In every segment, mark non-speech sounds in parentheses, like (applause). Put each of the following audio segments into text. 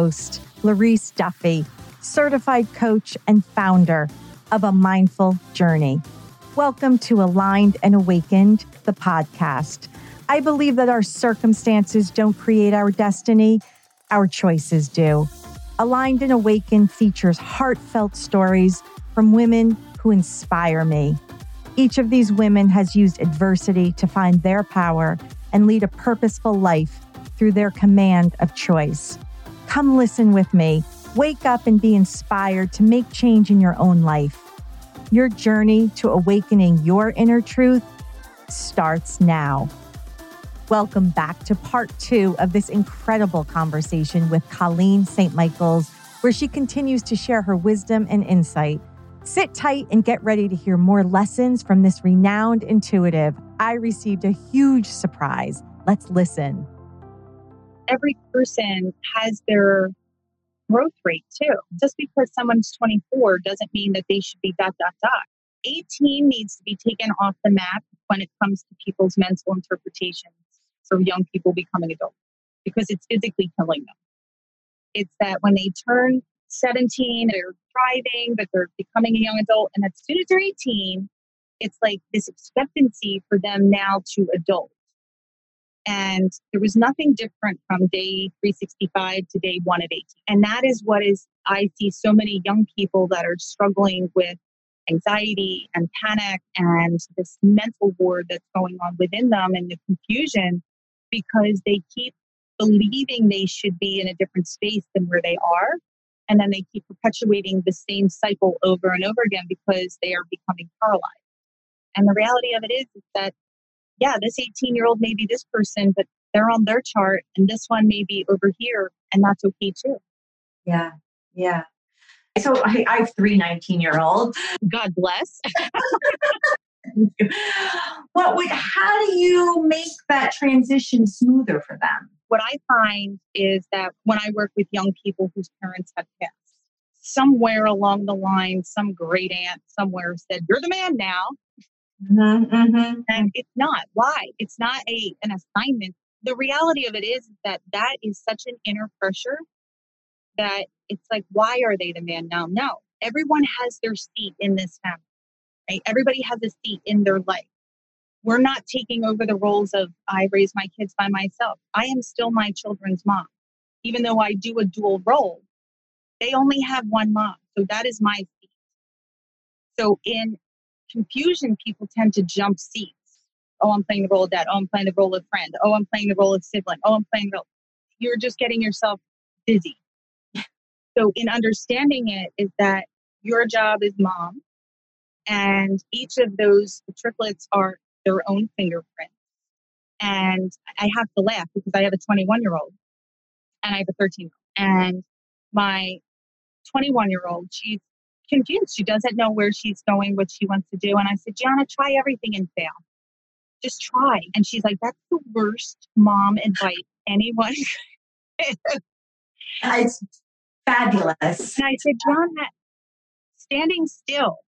Host, Larice Duffy, certified coach and founder of A Mindful Journey. Welcome to Aligned and Awakened, the podcast. I believe that our circumstances don't create our destiny, our choices do. Aligned and Awakened features heartfelt stories from women who inspire me. Each of these women has used adversity to find their power and lead a purposeful life through their command of choice. Come listen with me. Wake up and be inspired to make change in your own life. Your journey to awakening your inner truth starts now. Welcome back to part two of this incredible conversation with Colleen St. Michaels, where she continues to share her wisdom and insight. Sit tight and get ready to hear more lessons from this renowned intuitive. I received a huge surprise. Let's listen. Every person has their growth rate too. Just because someone's 24 doesn't mean that they should be dot, dot, dot. 18 needs to be taken off the map when it comes to people's mental interpretations for young people becoming adults because it's physically killing them. It's that when they turn 17, they're thriving, but they're becoming a young adult. And as soon as they're 18, it's like this expectancy for them now to adult. And there was nothing different from day 365 to day one of 18. And that is what is, I see so many young people that are struggling with anxiety and panic and this mental war that's going on within them and the confusion because they keep believing they should be in a different space than where they are. And then they keep perpetuating the same cycle over and over again because they are becoming paralyzed. And the reality of it is, is that, yeah, this 18 year old may be this person, but they're on their chart and this one may be over here, and that's okay too. Yeah, yeah. So I, I have three 19 year olds. God bless. (laughs) what would how do you make that transition smoother for them? What I find is that when I work with young people whose parents have passed, somewhere along the line, some great aunt somewhere said, You're the man now. Mm-hmm, mm-hmm. And it's not. Why? It's not a an assignment. The reality of it is that that is such an inner pressure that it's like, why are they the man now? No, everyone has their seat in this family right? Everybody has a seat in their life. We're not taking over the roles of I raise my kids by myself. I am still my children's mom. Even though I do a dual role, they only have one mom. So that is my seat. So in confusion, people tend to jump seats. Oh, I'm playing the role of dad. Oh, I'm playing the role of friend. Oh, I'm playing the role of sibling. Oh, I'm playing the. You're just getting yourself busy. So in understanding it is that your job is mom and each of those triplets are their own fingerprints. And I have to laugh because I have a 21 year old and I have a 13 year old. And my 21 year old, she's confused. She doesn't know where she's going, what she wants to do. And I said, Gianna, try everything and fail. Just try. And she's like, that's the worst mom advice anyone. (laughs) Uh, it's fabulous. And I said, Gianna, standing still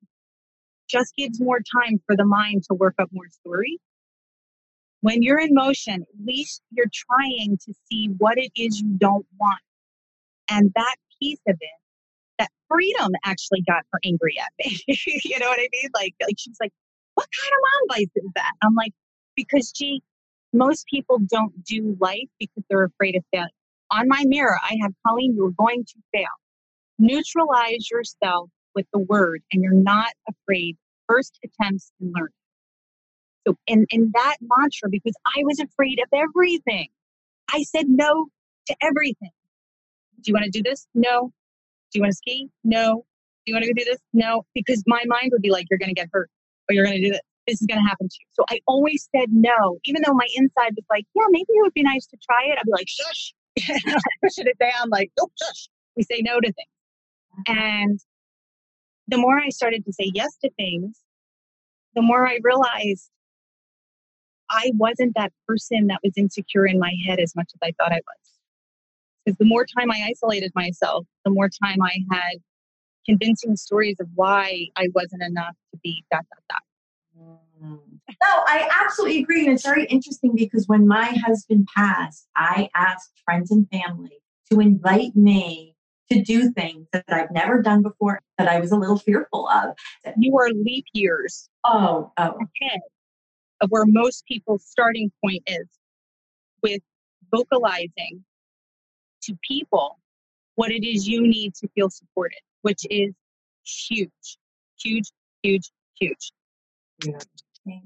just gives more time for the mind to work up more story. When you're in motion, at least you're trying to see what it is you don't want. And that piece of it, freedom actually got her angry at me. (laughs) you know what I mean? Like, like she's like, what kind of mom is that? I'm like, because she, most people don't do life because they're afraid of failing. On my mirror, I have Colleen, you're going to fail. Neutralize yourself with the word and you're not afraid first attempts and learn. So in, in that mantra, because I was afraid of everything, I said no to everything. Do you want to do this? No. Do you want to ski? No. Do you want to go do this? No. Because my mind would be like, you're going to get hurt or you're going to do this. This is going to happen to you. So I always said no, even though my inside was like, yeah, maybe it would be nice to try it. I'd be like, shush. (laughs) pushing it down, like, nope, shush. We say no to things. And the more I started to say yes to things, the more I realized I wasn't that person that was insecure in my head as much as I thought I was. Because the more time I isolated myself, the more time I had convincing stories of why I wasn't enough to be that, that, dot. Mm. No, I absolutely agree. And it's very interesting because when my husband passed, I asked friends and family to invite me to do things that I've never done before that I was a little fearful of. You are leap years Oh, oh, ahead of where most people's starting point is with vocalizing to people what it is you need to feel supported, which is huge, huge, huge, huge. Thank you.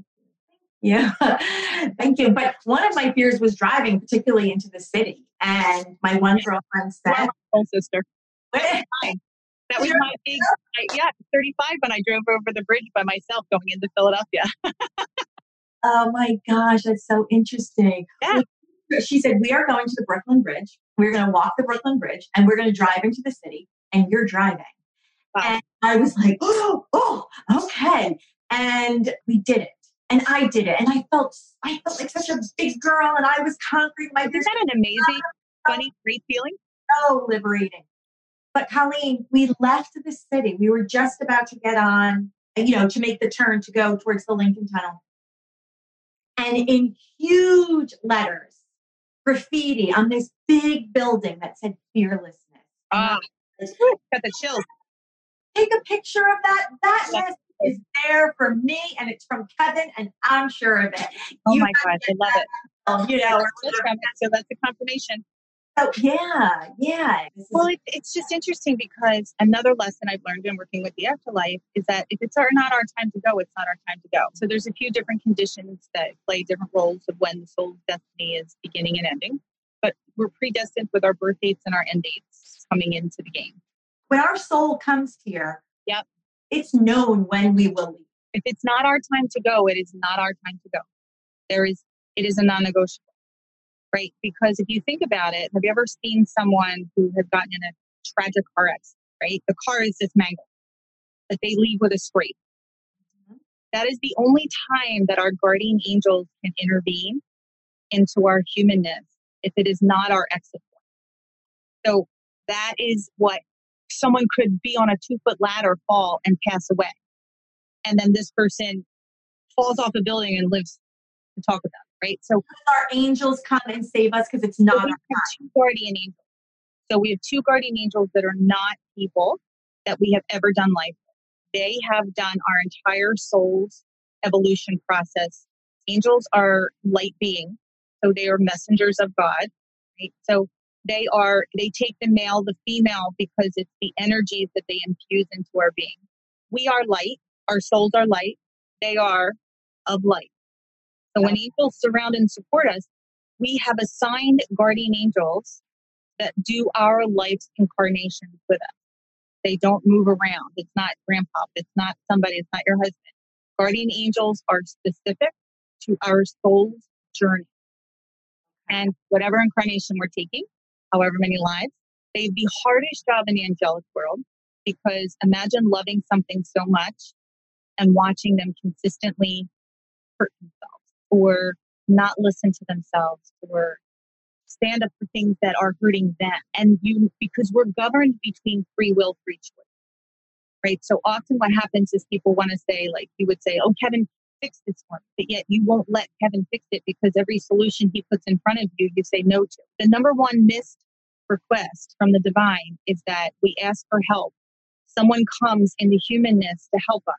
Yeah, (laughs) thank you. But one of my fears was driving, particularly into the city. And my one girlfriend (laughs) said, my sister. (laughs) That was my big, I, yeah, 35 when I drove over the bridge by myself going into Philadelphia. Oh my gosh, that's so interesting. Yeah. She said, We are going to the Brooklyn Bridge. We're going to walk the Brooklyn Bridge and we're going to drive into the city, and you're driving. Wow. And I was like, Oh, oh, okay. And we did it. And I did it. And I felt I felt like such a big girl and I was conquering my Isn't that an amazing, (laughs) funny, great feeling? so liberating. But Colleen, we left the city. We were just about to get on, you know, to make the turn to go towards the Lincoln Tunnel. And in huge letters, graffiti on this big building that said fearlessness. Ah, was got the chills. Take a picture of that. That Yeah. message is there for me and it's from Kevin, and I'm sure of it. Oh You my gosh, I love it. You know, or That's from it, so that's the confirmation. So yeah, yeah. Well, it, it's just interesting because another lesson I've learned in working with the afterlife is that if it's our, not our time to go, it's not our time to go. So there's a few different conditions that play different roles of when the soul's destiny is beginning and ending. But we're predestined with our birth dates and our end dates coming into the game. when our soul comes here, Yep. it's known when we will leave. If it's not our time to go, it is not our time to go. There is, it is a non-negotiable, right? Because if you think about it, have you ever seen someone who has gotten in a tragic car accident, right? The car is just mangled, but they leave with a scrape. Mm-hmm. That is the only time that our guardian angels can intervene into our humanness if it is not our exit point. So that is what someone could be on a two foot ladder, fall, and pass away. And then this person falls off a building and lives to talk about right? So Our angels come and save us because it's so not have two guardian angels. So we have two guardian angels that are not people that we have ever done life with. They have done our entire soul's evolution process. Angels are light beings, so they are messengers of God. Right? So they are they take the male, the female, because it's the energies that they infuse into our being. We are light, our souls are light, they are of light. So when angels surround and support us, we have assigned guardian angels that do our life's incarnations with us. They don't move around. It's not grandpa. It's not somebody. It's not your husband. Guardian angels are specific to our soul's journey. And whatever incarnation we're taking, however many lives, they have the hardest job in the angelic world because imagine loving something so much and watching them consistently hurt themselves or not listen to themselves or stand up for things that are hurting them. And you, because we're governed between free will, free choice. Right. So often what happens is people want to say, like, you would say, oh, Kevin, fix this me. But yet you won't let Kevin fix it because every solution he puts in front of you, you say no to. The number one missed request from the divine is that we ask for help. Someone comes in the humanness to help us,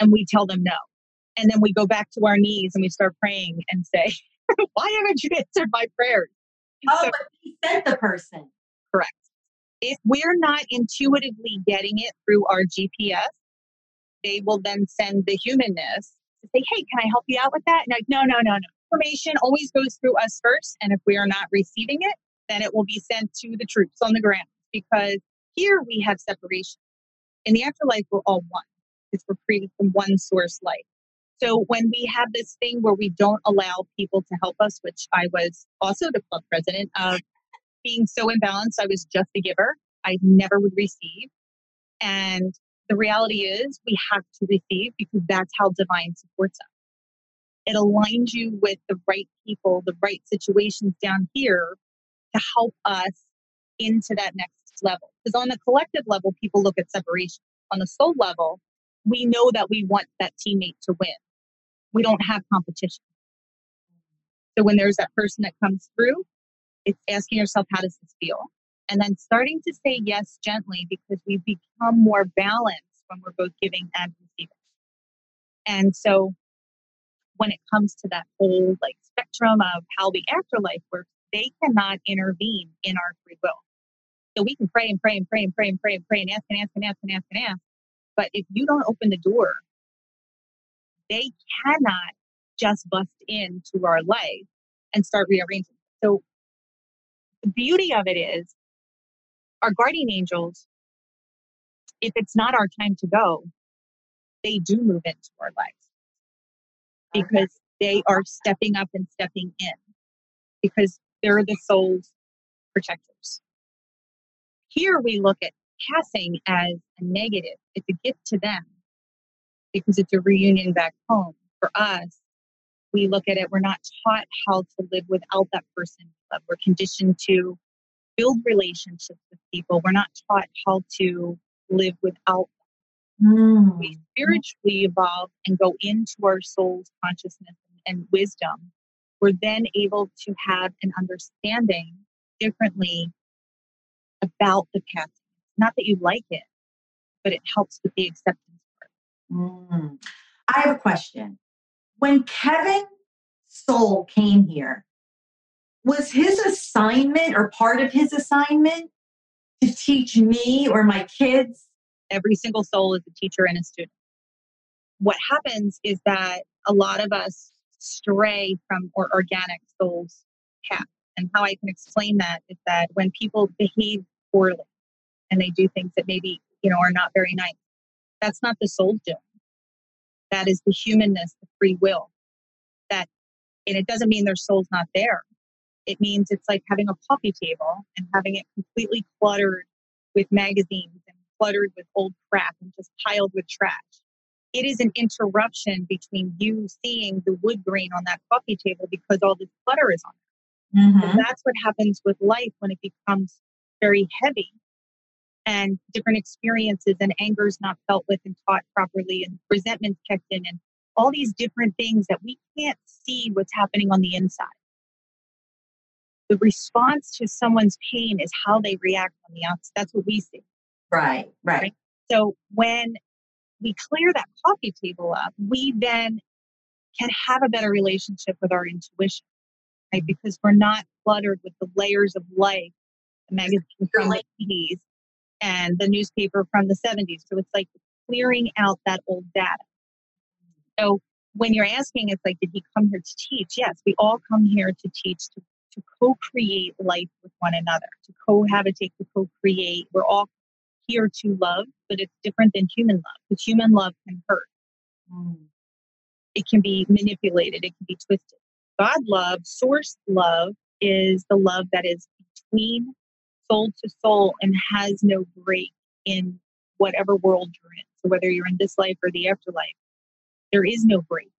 and we tell them no. And then we go back to our knees and we start praying and say, (laughs) Why haven't you answered my prayers? Oh, So- but he sent the person. Correct. If we're not intuitively getting it through our GPS, they will then send the humanness to say, Hey, can I help you out with that? And like, no, no, no, no. Information always goes through us first. And if we are not receiving it, then it will be sent to the troops on the ground because here we have separation. In the afterlife, we're all one because we're created from one source light. So when we have this thing where we don't allow people to help us, which I was also the club president of being so imbalanced, I was just a giver. I never would receive. And the reality is we have to receive because that's how divine supports us. It aligns you with the right people, the right situations down here to help us into that next level. Because on the collective level, people look at separation. On the soul level, we know that we want that teammate to win. We don't have competition. So when there's that person that comes through, It's asking yourself, how does this feel? And then starting to say yes gently because we become more balanced when we're both giving and receiving. And so when it comes to that whole like spectrum of how the afterlife works, they cannot intervene in our free will. So we can pray and pray and pray and pray and pray and pray and ask and ask and ask and ask and ask. But if you don't open the door, they cannot just bust into our life and start rearranging. So the beauty of it is our guardian angels, if it's not our time to go, they do move into our lives because they are stepping up and stepping in because they're the soul's protectors. Here we look at passing as a negative. It's a gift to them because it's a reunion back home. For us, we look at it, we're not taught how to live without that person We're conditioned to build relationships with people. We're not taught how to live without Mm. We spiritually evolve and go into our soul's consciousness and wisdom. We're then able to have an understanding differently about the past. Not that you like it, but it helps with the acceptance. Mm. I have a question. When Kevin Soul came here, was his assignment or part of his assignment to teach me or my kids? Every single soul is a teacher and a student. What happens is that a lot of us stray from our organic soul's path. And how I can explain that is that when people behave poorly and they do things that maybe, you know, are not very nice, that's not the soul doing. That is the humanness, the free will. That, and it doesn't mean their soul's not there. It means it's like having a coffee table and having it completely cluttered with magazines and cluttered with old crap and just piled with trash. It is an interruption between you seeing the wood grain on that coffee table because all this clutter is on it. Mm-hmm. that's what happens with life when it becomes very heavy and different experiences and anger is not felt with and taught properly and resentment kept in and all these different things that we can't see what's happening on the inside. The response to someone's pain is how they react on the outside. That's what we see. Right, right. So when we clear that coffee table up, we then can have a better relationship with our intuition, right? Because we're not cluttered with the layers of life, the magazine from the 80s and the newspaper from the 70s. So it's like clearing out that old data. So when you're asking, it's like, did he come here to teach? Yes, we all come here to teach, to, to co create life with one another, to cohabitate, to co create. We're all here to love, but it's different than human love because human love can hurt. Mm. It can be manipulated, it can be twisted. God love, source love, is the love that is between soul to soul and has no break in whatever world you're in. So whether you're in this life or the afterlife, there is no break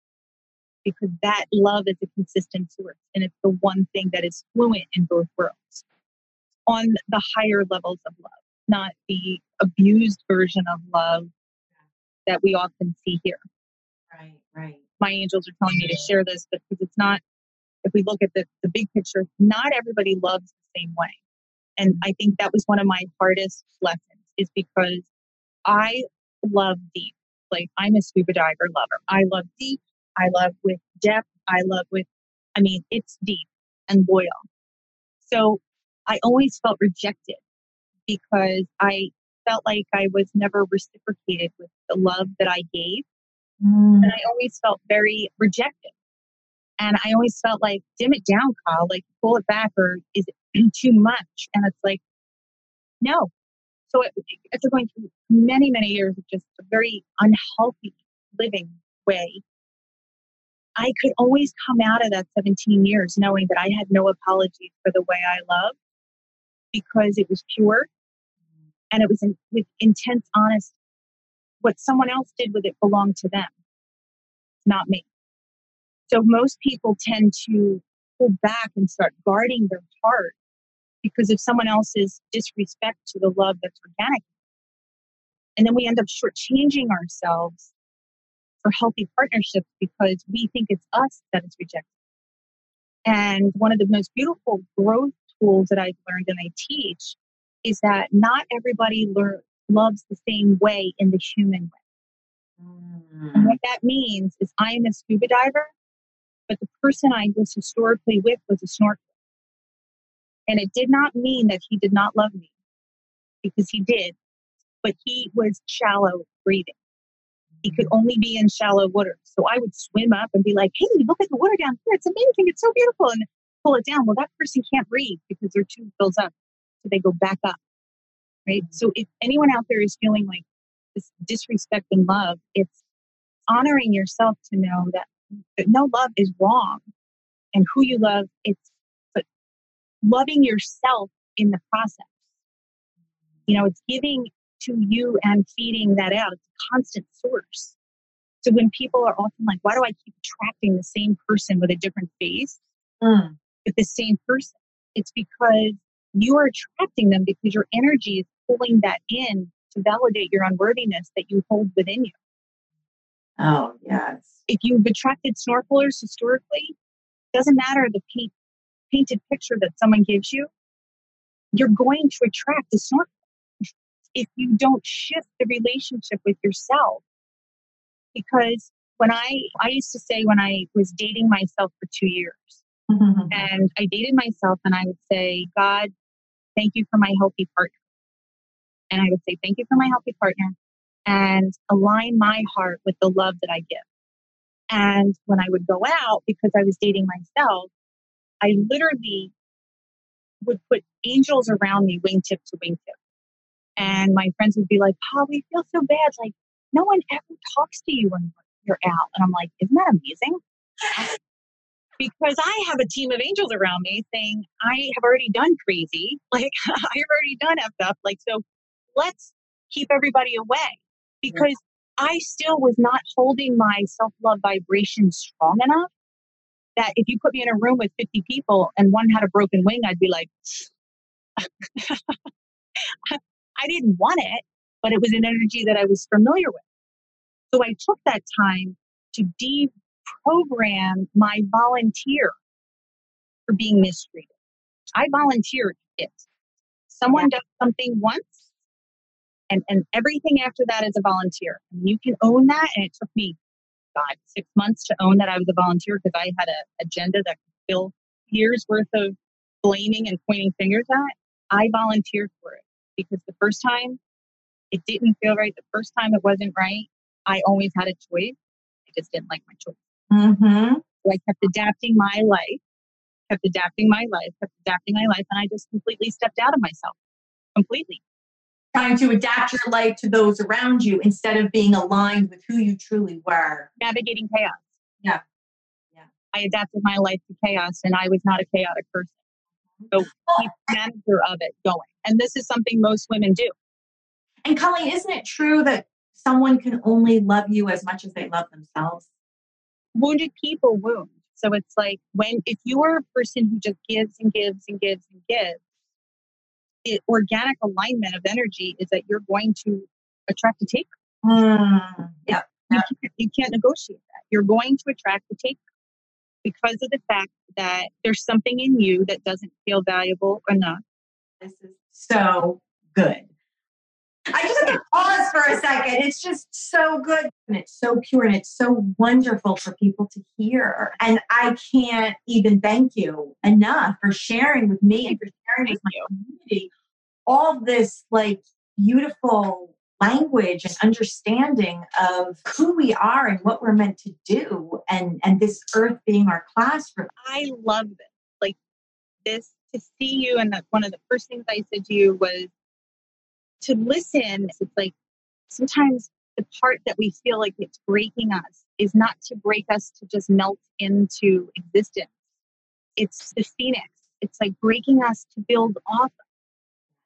because that love is a consistent source and it's the one thing that is fluent in both worlds on the higher levels of love not the abused version of love that we often see here. Right, right. My angels are telling me to share this because it's not, if we look at the, the big picture, not everybody loves the same way. And I think that was one of my hardest lessons is because I love deep. Like I'm a scuba diver lover. I love deep. I love with depth. I love with, I mean, it's deep and loyal. So I always felt rejected because I felt like I was never reciprocated with the love that I gave. Mm. And I always felt very rejected. And I always felt like, dim it down, Kyle, like pull it back, or is it too much? And it's like, no. So it, after going through many, many years of just a very unhealthy living way, I could always come out of that 17 years knowing that I had no apologies for the way I love because it was pure and it was in, with intense honesty. What someone else did with it belonged to them, not me. So most people tend to pull back and start guarding their heart because of someone else's disrespect to the love that's organic. And then we end up shortchanging ourselves for healthy partnerships because we think it's us that is rejected. And one of the most beautiful growth tools that I've learned and I teach is that not everybody loves the same way in the human way. Mm. And what that means is I am a scuba diver, but the person I was historically with was a snorkeler. And it did not mean that he did not love me because he did, but he was shallow breathing. He could mm. only be in shallow water. So I would swim up and be like, hey, look at the water down here. It's amazing. It's so beautiful. And pull it down. Well, that person can't breathe because their tube fills up. So they go back up. Right. Mm. So if anyone out there is feeling like this disrespect and love, it's honoring yourself to know that, that no love is wrong and who you love, it's loving yourself in the process. You know, it's giving to you and feeding that out. It's a constant source. So when people are often like, why do I keep attracting the same person with a different face mm. with the same person? It's because you are attracting them because your energy is pulling that in to validate your unworthiness that you hold within you. Oh, yes. If you've attracted snorkelers historically, doesn't matter the paint, painted picture that someone gives you, you're going to attract a snorkeler if you don't shift the relationship with yourself. Because when I, I used to say when I was dating myself for two years, mm-hmm. and I dated myself, and I would say, God, thank you for my healthy partner. And I would say, thank you for my healthy partner, and align my heart with the love that I give. And when I would go out, because I was dating myself, I literally would put angels around me, wingtip to wingtip. And my friends would be like, "Oh, we feel so bad. Like, no one ever talks to you when you're out. And I'm like, Isn't that amazing? (laughs) because I have a team of angels around me saying, I have already done crazy. (laughs) Like, I've already done effed up. Like, so let's keep everybody away. Because yeah. I still was not holding my self love vibration strong enough that if you put me in a room with 50 people and one had a broken wing, I'd be like, (laughs) I didn't want it, but it was an energy that I was familiar with. So I took that time to deprogram my volunteer for being mistreated. I volunteered it. Someone yeah. does something once, and, and everything after that is a volunteer. And you can own that. And it took me, God, six months to own that I was a volunteer because I had an agenda that could fill years worth of blaming and pointing fingers at. I volunteered for it because the first time it didn't feel right. The first time it wasn't right. I always had a choice. I just didn't like my choice. Mm-hmm. So I kept adapting my life, kept adapting my life, kept adapting my life, and I just completely stepped out of myself. Completely. Trying to adapt your life to those around you instead of being aligned with who you truly were. Navigating chaos. Yeah. Yeah. I adapted my life to chaos and I was not a chaotic person. So keep manager of it going. And this is something most women do. And Colleen, isn't it true that someone can only love you as much as they love themselves? Wounded people wound. So it's like when if you are a person who just gives and gives and gives and gives, it organic alignment of energy is that you're going to attract a taker. Mm, yeah. You can't, you can't negotiate that. You're going to attract a taker because of the fact that there's something in you that doesn't feel valuable enough. This is so good. I just have to pause for a second. It's just so good and it's so pure and it's so wonderful for people to hear. And I can't even thank you enough for sharing with me and for sharing with my community all this like beautiful language and understanding of who we are and what we're meant to do and and this earth being our classroom i love this like this to see you and that one of the first things i said to you was to listen it's like sometimes the part that we feel like it's breaking us is not to break us to just melt into existence it's the phoenix it's like breaking us to build off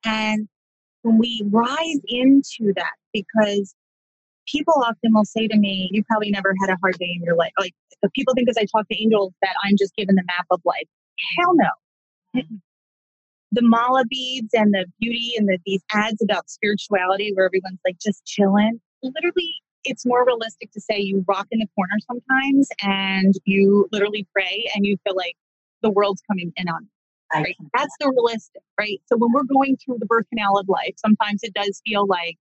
and when we rise into that, because people often will say to me, You probably never had a hard day in your life. Like, people think as I talk to angels that I'm just given the map of life. Hell no. The mala beads and the beauty and the, these ads about spirituality where everyone's like just chilling. Literally, it's more realistic to say you rock in the corner sometimes and you literally pray and you feel like the world's coming in on Right? That's the realistic, right? So when we're going through the birth canal of life, sometimes it does feel like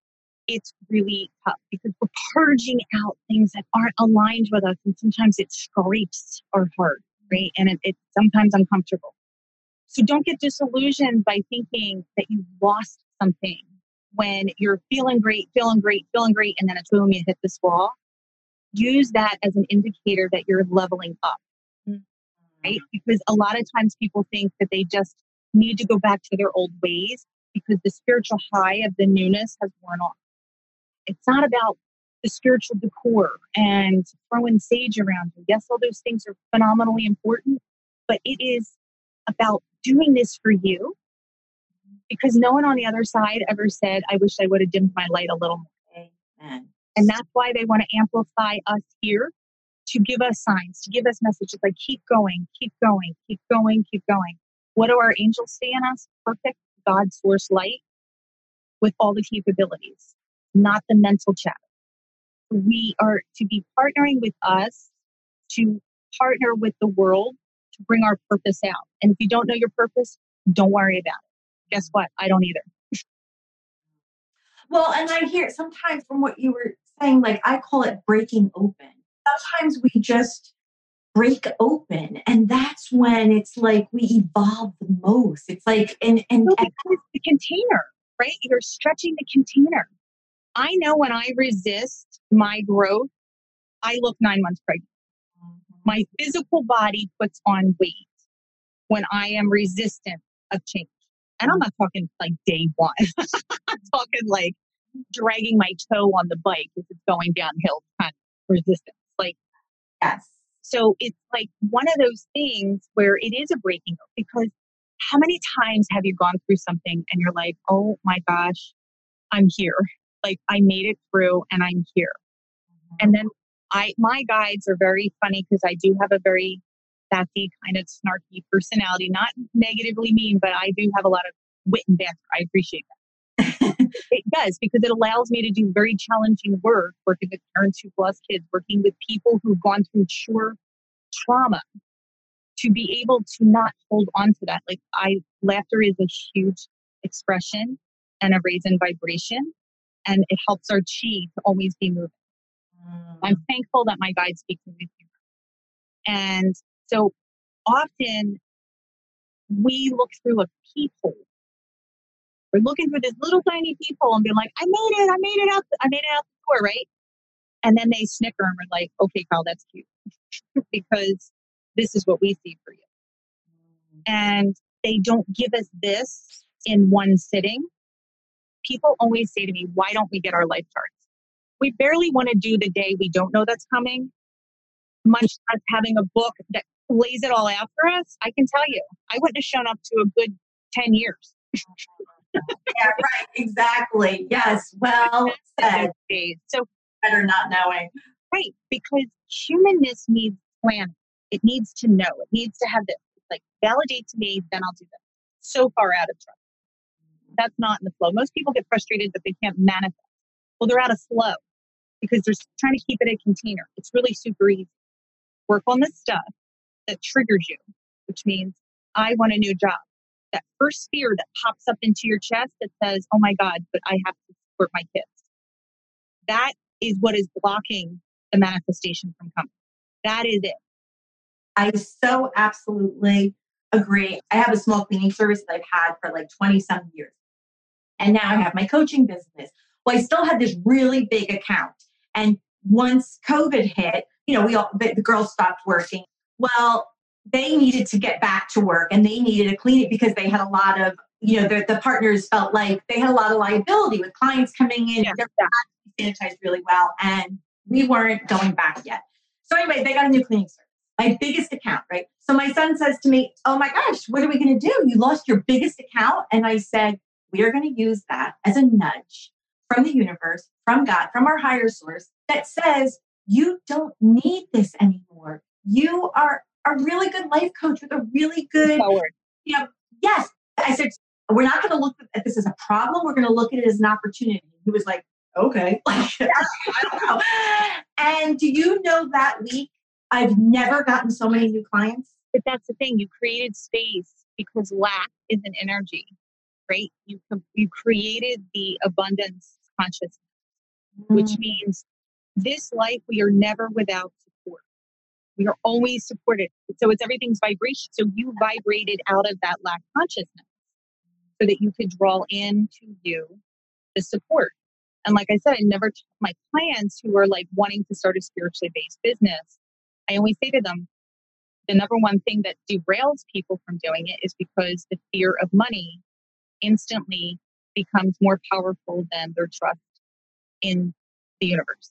it's really tough because we're purging out things that aren't aligned with us. And sometimes it scrapes our heart, right? And it, it's sometimes uncomfortable. So don't get disillusioned by thinking that you've lost something when you're feeling great, feeling great, feeling great, and then it's boom, you hit this wall. Use that as an indicator that you're leveling up, right? Mm-hmm. Because a lot of times people think that they just need to go back to their old ways because the spiritual high of the newness has worn off. It's not about the spiritual decor and throwing sage around you. Yes, all those things are phenomenally important, but it is about doing this for you because no one on the other side ever said, I wish I would have dimmed my light a little more. Amen. And that's why they want to amplify us here to give us signs, to give us messages like keep going, keep going, keep going, keep going. What do our angels say in us? Perfect God source light with all the capabilities, not the mental chatter. We are to be partnering with us to partner with the world to bring our purpose out. And if you don't know your purpose, don't worry about it. Guess what? I don't either. Well, and I hear sometimes from what you were saying, like I call it breaking open. Sometimes we just break open and that's when it's like we evolve the most it's like and and, and the container right you're stretching the container i know when i resist my growth i look nine months pregnant my physical body puts on weight when I am resistant of change. And I'm not talking like day one. (laughs) I'm talking like dragging my toe on the bike if it's going downhill kind of resistance. Like, yes. So it's like one of those things where it is a breaking because how many times have you gone through something and you're like, oh my gosh, I'm here. Like I made it through and I'm here. Mm-hmm. And then I my guides are very funny because I do have a very sassy kind of snarky personality, not negatively mean, but I do have a lot of wit and banter. I appreciate that. (laughs) it does because it allows me to do very challenging work, working with parents who've lost kids, working with people who've gone through sure trauma to be able to not hold on to that. Like I laughter is a huge expression and a raise in vibration and it helps our chi to always be moving. Mm. I'm thankful that my guide speaks with humor. And so often we look through a peephole. We're looking through this little tiny peephole and be like, I made it, I made it out, I made it out the door, right? And then they snicker and we're like, okay, Carl, that's cute. (laughs) because this is what we see for you. And they don't give us this in one sitting. People always say to me, why don't we get our life charts? We barely want to do the day we don't know that's coming, much as having a book that lays it all out for us. I can tell you, I wouldn't have shown up to a good 10 years. yeah, right. Exactly. Yes. Well said. So better not knowing. Right. Because humanness needs planning. It needs to know. It needs to have this. Like validate to me, then I'll do that. So far out of trust. That's not in the flow. Most people get frustrated that they can't manifest. Well, they're out of flow because they're trying to keep it a container. It's really super easy. Work on the stuff that triggers you, which means I want a new job. That first fear that pops up into your chest that says, oh my God, but I have to support my kids. That is what is blocking the manifestation from coming. That is it. I so absolutely agree. I have a small cleaning service that I've had for like 20 some years. And now I have my coaching business. Well, I still had this really big account. And once COVID hit, you know, we all, the, the girls stopped working. Well, they needed to get back to work and they needed to clean it because they had a lot of, you know, the, the partners felt like they had a lot of liability with clients coming in yeah. and sanitized really well. And we weren't going back yet. So anyway, they got a new cleaning service, my biggest account, right? So my son says to me, Oh my gosh, what are we going to do? You lost your biggest account. And I said, We are going to use that as a nudge from the universe, from God, from our higher source that says, you don't need this anymore. You are a really good life coach with a really good, Forward. you know, yes. I said, we're not going to look at this as a problem. We're going to look at it as an opportunity. He was like, okay. (laughs) (laughs) I don't know. And do you know that week, I've never gotten so many new clients? But that's the thing. You created space because lack is an energy, right? You, you created the abundance consciousness, which mm. means this life we are never without support. We are always supported. So it's everything's vibration. So you vibrated out of that lack consciousness so that you could draw into you the support. And like I said, I never tell my clients who are like wanting to start a spiritually based business, I always say to them, the number one thing that derails people from doing it is because the fear of money instantly becomes more powerful than their trust in the universe.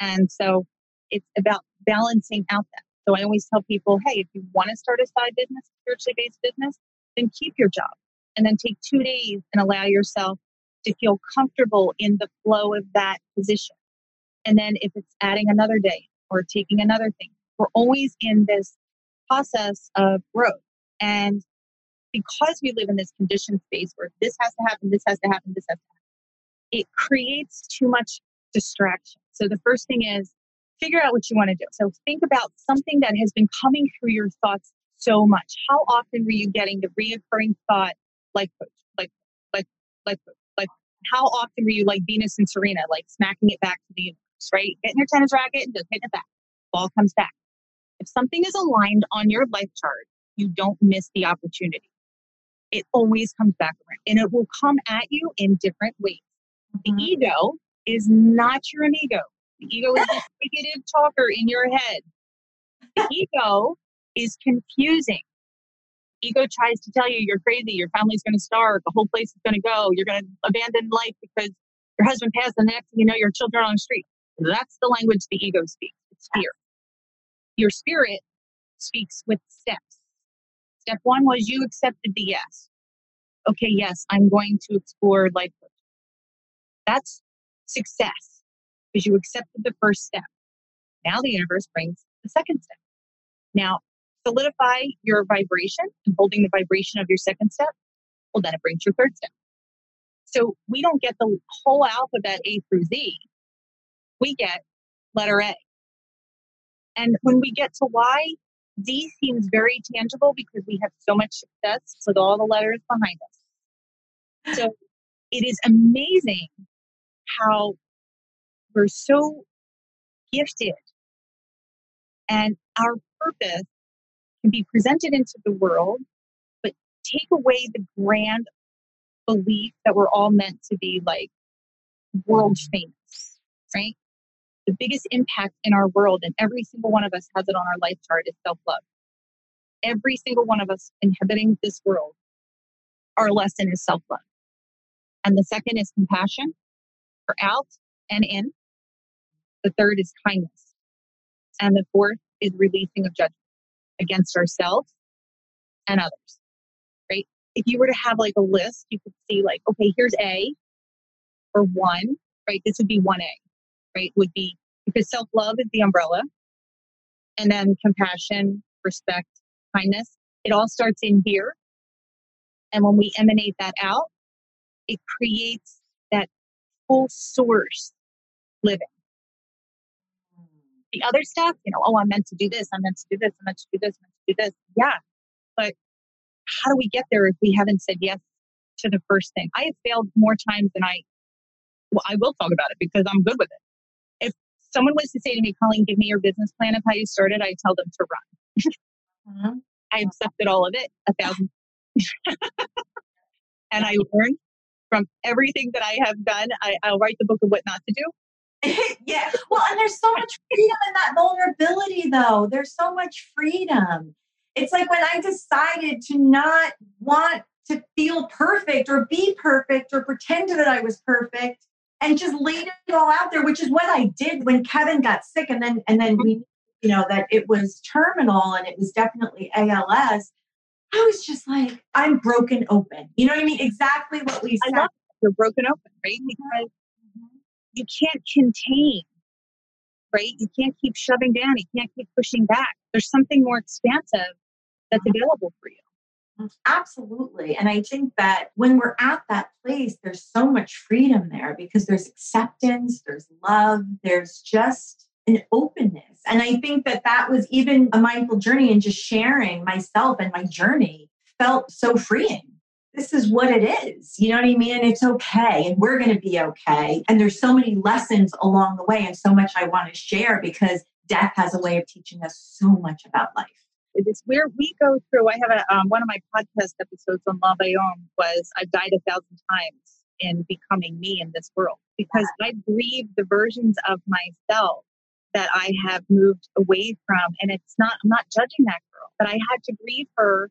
And so it's about balancing out that. So I always tell people, hey, if you want to start a side business, spiritually based business, then keep your job and then take two days and allow yourself to feel comfortable in the flow of that position. And then if it's adding another day or taking another thing, we're always in this process of growth. And because we live in this conditioned space where this has to happen, this has to happen, this has to happen, it creates too much distraction. So the first thing is figure out what you want to do. So think about something that has been coming through your thoughts so much. How often were you getting the reoccurring thought, like like, like, like, like, how often were you like Venus and Serena, like smacking it back to the universe, right? Getting your tennis racket and just hitting it back. Ball comes back. If something is aligned on your life chart, you don't miss the opportunity. It always comes back around and it will come at you in different ways. The mm-hmm. ego is not your ego. The ego is a (laughs) negative talker in your head. The ego is confusing. Ego tries to tell you you're crazy, your family's going to starve, the whole place is going to go, you're going to abandon life because your husband passed, and the next you know, your children are on the street. That's the language the ego speaks. It's fear. Your spirit speaks with steps. Step one was you accepted the yes. Okay, yes, I'm going to explore life. That's success because you accepted the first step. Now the universe brings the second step. Now, solidify your vibration and holding the vibration of your second step. Well, then it brings your third step. So we don't get the whole alphabet A through Z. We get letter A. And when we get to Y, D seems very tangible because we have so much success with all the letters behind us. So it is amazing how we're so gifted and our purpose can be presented into the world, but take away the grand belief that we're all meant to be like world famous, right? The biggest impact in our world, and every single one of us has it on our life chart, is self love. Every single one of us inhabiting this world, our lesson is self love. And the second is compassion for out and in. The third is kindness. And the fourth is releasing of judgment against ourselves and others. Right? If you were to have like a list, you could see like, okay, here's A or one, right? This would be 1A right, would be because self love is the umbrella, and then compassion, respect, kindness. It all starts in here. And when we emanate that out, it creates that full source living. The other stuff, you know, oh, I'm meant to do this, I'm meant to do this, I'm meant to do this, I'm meant to do this. Yeah. But how do we get there if we haven't said yes to the first thing? I have failed more times than I, well, I will talk about it because I'm good with it someone was to say to me, Colleen, give me your business plan of how you started, I tell them to run. mm-hmm. I accepted all of it, a thousand. (laughs) and I learned from everything that I have done. I, I'll write the book of what not to do. (laughs) yeah. Well, and there's so much freedom in that vulnerability, though. There's so much freedom. It's like when I decided to not want to feel perfect or be perfect or pretend that I was perfect and just laid it all out there, which is what I did when Kevin got sick. And then, and then we, you know, that it was terminal and it was definitely ALS. I was just like, I'm broken open. You know what I mean? Exactly what we said. I love You're broken open, right? Because mm-hmm. you can't contain, right? You can't keep shoving down. You can't keep pushing back. There's something more expansive that's mm-hmm. available for you. Absolutely. And I think that when we're at that place, there's so much freedom there because there's acceptance, there's love, there's just an openness. And I think that that was even a mindful journey and just sharing myself and my journey felt so freeing. This is what it is. You know what I mean? And it's okay. And we're going to be okay. And there's so many lessons along the way and so much I want to share because death has a way of teaching us so much about life. It's where we go through. I have a um, one of my podcast episodes on La Bayonne was I've died a thousand times in becoming me in this world because I grieve the versions of myself that I have moved away from. And it's not, I'm not judging that girl, but I had to grieve her.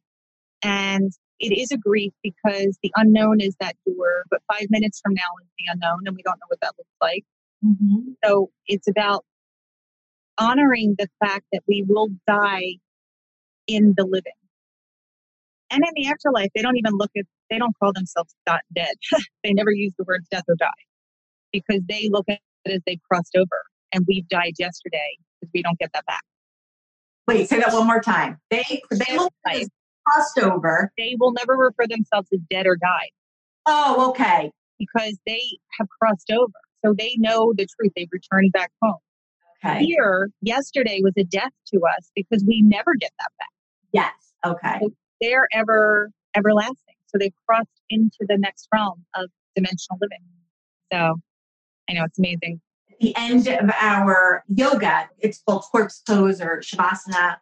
And it is a grief because the unknown is that door, but five minutes from now is the unknown, and we don't know what that looks like. Mm-hmm. So it's about honoring the fact that we will die in the living. And in the afterlife, they don't even look at, they don't call themselves dead. (laughs) they never use the words death or die because they look at it as they crossed over and we've died yesterday because we don't get that back. Wait, say that one more time. They they will crossed over. They will never refer themselves as dead or died. Oh, okay. Because they have crossed over. So they know the truth. They've returned back home. Okay. Here, yesterday was a death to us because we never get that back. Okay. So they're ever everlasting. So they've crossed into the next realm of dimensional living. So I know it's amazing the end of our yoga, it's called corpse pose or shavasana.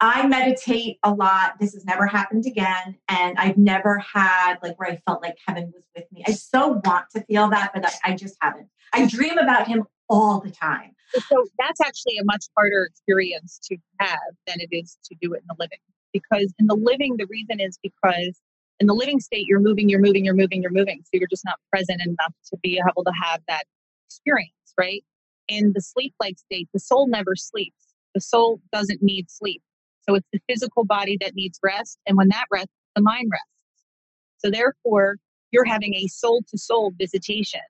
I meditate a lot. This has never happened again. And I've never had like where I felt like heaven was with me. I so want to feel that, but I, I just haven't. I dream about him all the time. So that's actually a much harder experience to have than it is to do it in the living. Because in the living, the reason is because in the living state, you're moving, you're moving, you're moving, you're moving. So you're just not present enough to be able to have that experience right? In the sleep like state, the soul never sleeps. The soul doesn't need sleep. So it's the physical body that needs rest. And when that rests, the mind rests. So therefore, you're having a soul to soul visitation,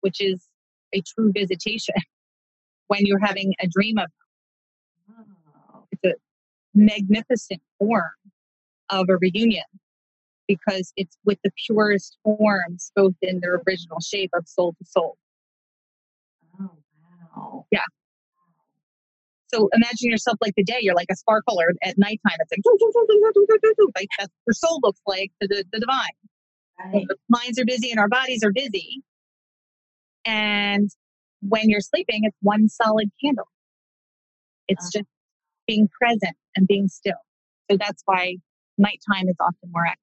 which is a true visitation (laughs) when you're having a dream of magnificent form of a reunion because it's with the purest forms both in their original shape of soul to soul Oh, Wow. Yeah. So imagine yourself like the day, you're like a sparkle, or at nighttime, it's like, doo, doo, doo, like that's your soul looks like to the, the divine. Right. minds are busy and our bodies are busy. And when you're sleeping, it's one solid candle. It's uh-huh. just being present and being still. So that's why nighttime is often more active.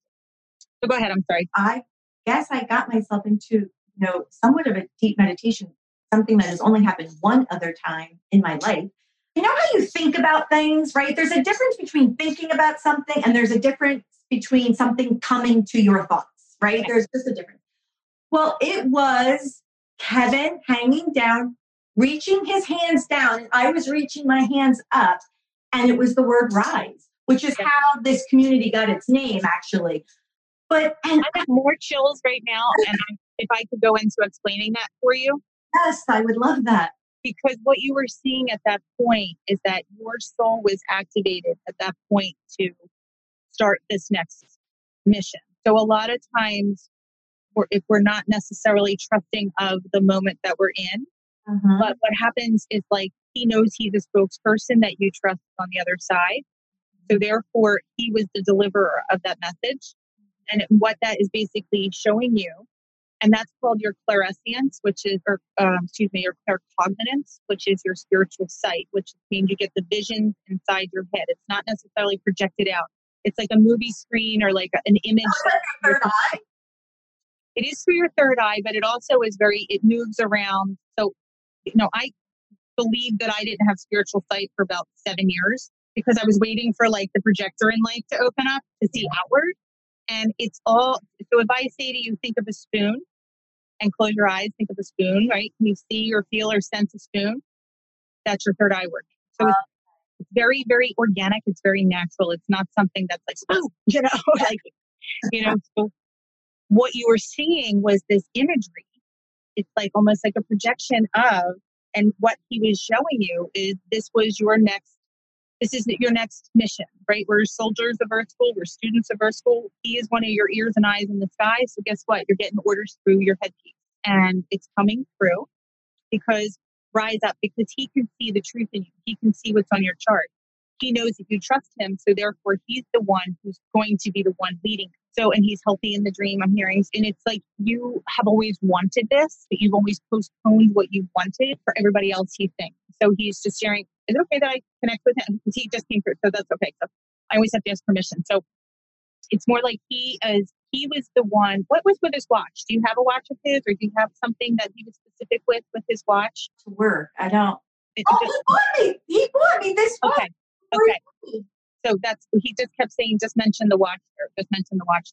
So go ahead. I'm sorry. I guess I got myself into, you know, somewhat of a deep meditation something that has only happened one other time in my life. You know how you think about things, right? There's a difference between thinking about something and there's a difference between something coming to your thoughts, right? There's just a difference. Well, it was Kevin hanging down, reaching his hands down, and I was reaching my hands up, and it was the word rise, which is how this community got its name, actually. But and I have more chills right now, and if I could go into explaining that for you, Yes, I would love that. Because what you were seeing at that point is that your soul was activated at that point to start this next mission. So a lot of times, if we're not necessarily trusting of the moment that we're in, uh-huh. but what happens is like he knows he's a spokesperson that you trust on the other side. So therefore, he was the deliverer of that message. And what that is basically showing you and that's called your clairsentience, which is, or um, excuse me, your claircognizance, which is your spiritual sight, which means you get the vision inside your head. It's not necessarily projected out. It's like a movie screen or like an image. third eye. It is through your third eye, but it also is very. It moves around. So, you know, I believe that I didn't have spiritual sight for about seven years because I was waiting for like the projector in light to open up to see outward. And it's all, so if I say to you, think of a spoon, and close your eyes, think of a spoon, right? Can you see or feel or sense a spoon? That's your third eye working. So it's, it's very, very organic. It's very natural. It's not something that's like, oh, (laughs) you know, (laughs) like, you know, (laughs) so what you were seeing was this imagery. It's like almost like a projection of, and what he was showing you is this was your next this is your next mission, right? We're soldiers of Earth School, we're students of Earth School. He is one of your ears and eyes in the sky. So guess what? You're getting orders through your headpiece. And it's coming through because rise up because he can see the truth in you. He can see what's on your chart. he knows that you trust him. So therefore, he's the one who's going to be the one leading. So, and he's healthy in the dream, I'm hearing. And it's like you have always wanted this, but you've always postponed what you wanted for everybody else he thinks. So he's just sharing, is it okay that I connect with him? Because he just came through. So that's okay. So I always have to ask permission. So it's more like he is, he was the one. What was with his watch? Do you have a watch of his or do you have something that he was specific with with his watch? To work. I don't. It, oh, just, he bought me. He bought me this watch. Okay. Okay. So that's he just kept saying, just mention the watch, or just mention the watch.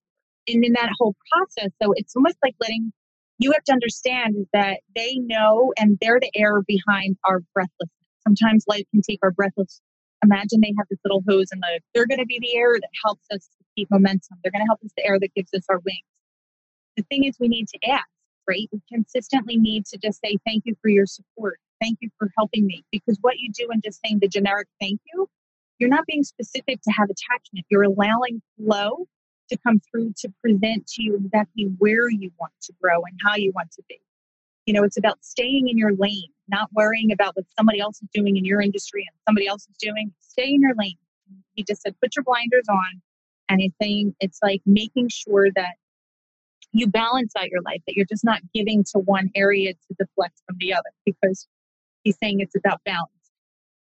And in that whole process, so it's almost like letting you have to understand that they know and they're the air behind our breathlessness. Sometimes life can take our breathless. Imagine they have this little hose and the, they're going to be the air that helps us to keep momentum. They're going to help us the air that gives us our wings. The thing is, we need to ask, right? We consistently need to just say, thank you for your support. Thank you for helping me. Because what you do in just saying the generic thank you you're not being specific to have attachment. You're allowing flow to come through to present to you exactly where you want to grow and how you want to be. You know, it's about staying in your lane, not worrying about what somebody else is doing in your industry and somebody else is doing. Stay in your lane. He just said, put your blinders on. And he's saying it's like making sure that you balance out your life, that you're just not giving to one area to deflect from the other, because he's saying it's about balance.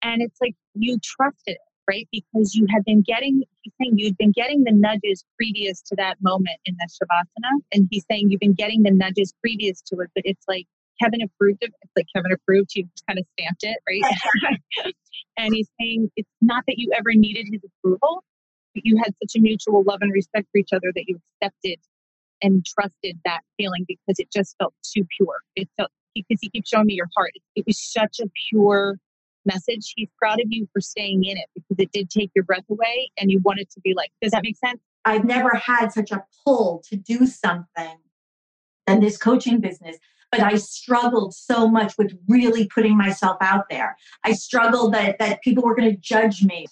And it's like you trusted it right? Because you had been getting, he's saying you'd been getting the nudges previous to that moment in the Shavasana. And he's saying you've been getting the nudges previous to it, but it's like Kevin approved it. It's like Kevin approved, you kind of stamped it, right? (laughs) and he's saying it's not that you ever needed his approval, but you had such a mutual love and respect for each other that you accepted and trusted that feeling because it just felt too pure. It felt because he keeps showing me your heart. It was such a pure message. He's proud of you for staying in it because it did take your breath away and you wanted to be like, does that make sense? I've never had such a pull to do something than this coaching business. But I struggled so much with really putting myself out there. I struggled that, that people were going to judge me.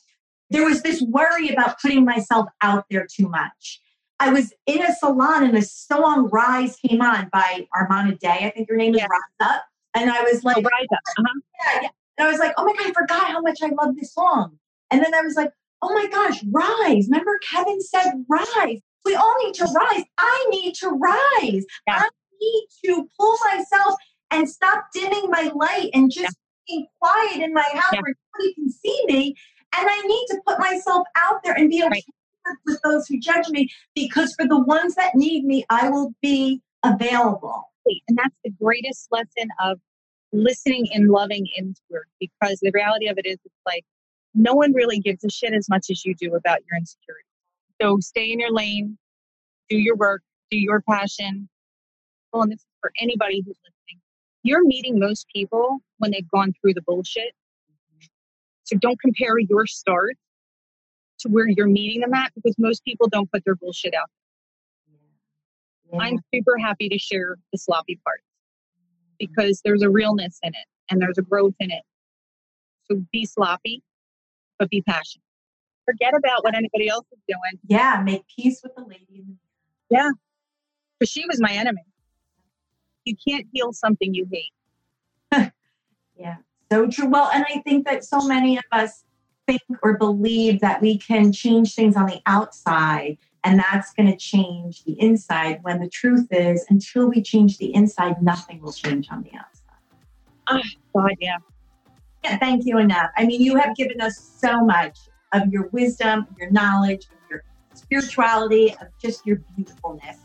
There was this worry about putting myself out there too much. I was in a salon and the song Rise came on by Andra Day. I think your name is yeah. Rise Up. And I was like, oh, Rise Up. Uh-huh. Yeah, yeah. And I was like, oh my God, I forgot how much I love this song. And then I was like, oh my gosh, rise. Remember, Kevin said rise. We all need to rise. I need to rise. Yeah. I need to pull myself and stop dimming my light and just yeah. being quiet in my house yeah. where nobody can see me. And I need to put myself out there and be okay right. with those who judge me because for the ones that need me, I will be available. And that's the greatest lesson of listening and loving inward because the reality of it is it's like no one really gives a shit as much as you do about your insecurity. So stay in your lane, do your work, do your passion. Well, and this is for anybody who's listening. You're meeting most people when they've gone through the bullshit. So don't compare your start to where you're meeting them at because most people don't put their bullshit out. Yeah. I'm super happy to share the sloppy parts Mm-hmm. because there's a realness in it and there's a growth in it. So be sloppy, but be passionate. Forget about what anybody else is doing. Yeah, make peace with the lady in the Yeah, because she was my enemy. You can't heal something you hate. (laughs) yeah, so true. Well, and I think that so many of us think or believe that we can change things on the outside and that's going to change the inside when the truth is, until we change the inside, nothing will change on the outside. Ah, oh, God, yeah. Can't thank you enough. I mean, you have given us so much of your wisdom, your knowledge, your spirituality, of just your beautifulness.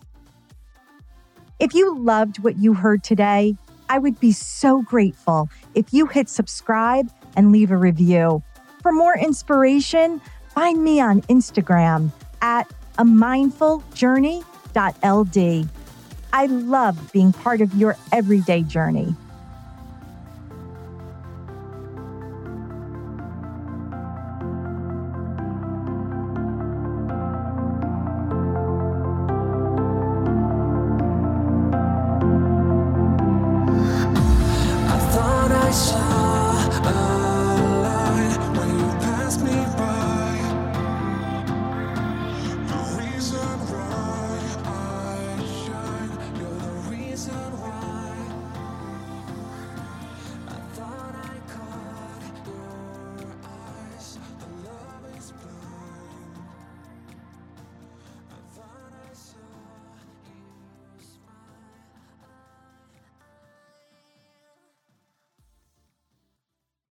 If you loved what you heard today, I would be so grateful if you hit subscribe and leave a review. For more inspiration, find me on Instagram at a mindful journey.ld. I love being part of your everyday journey.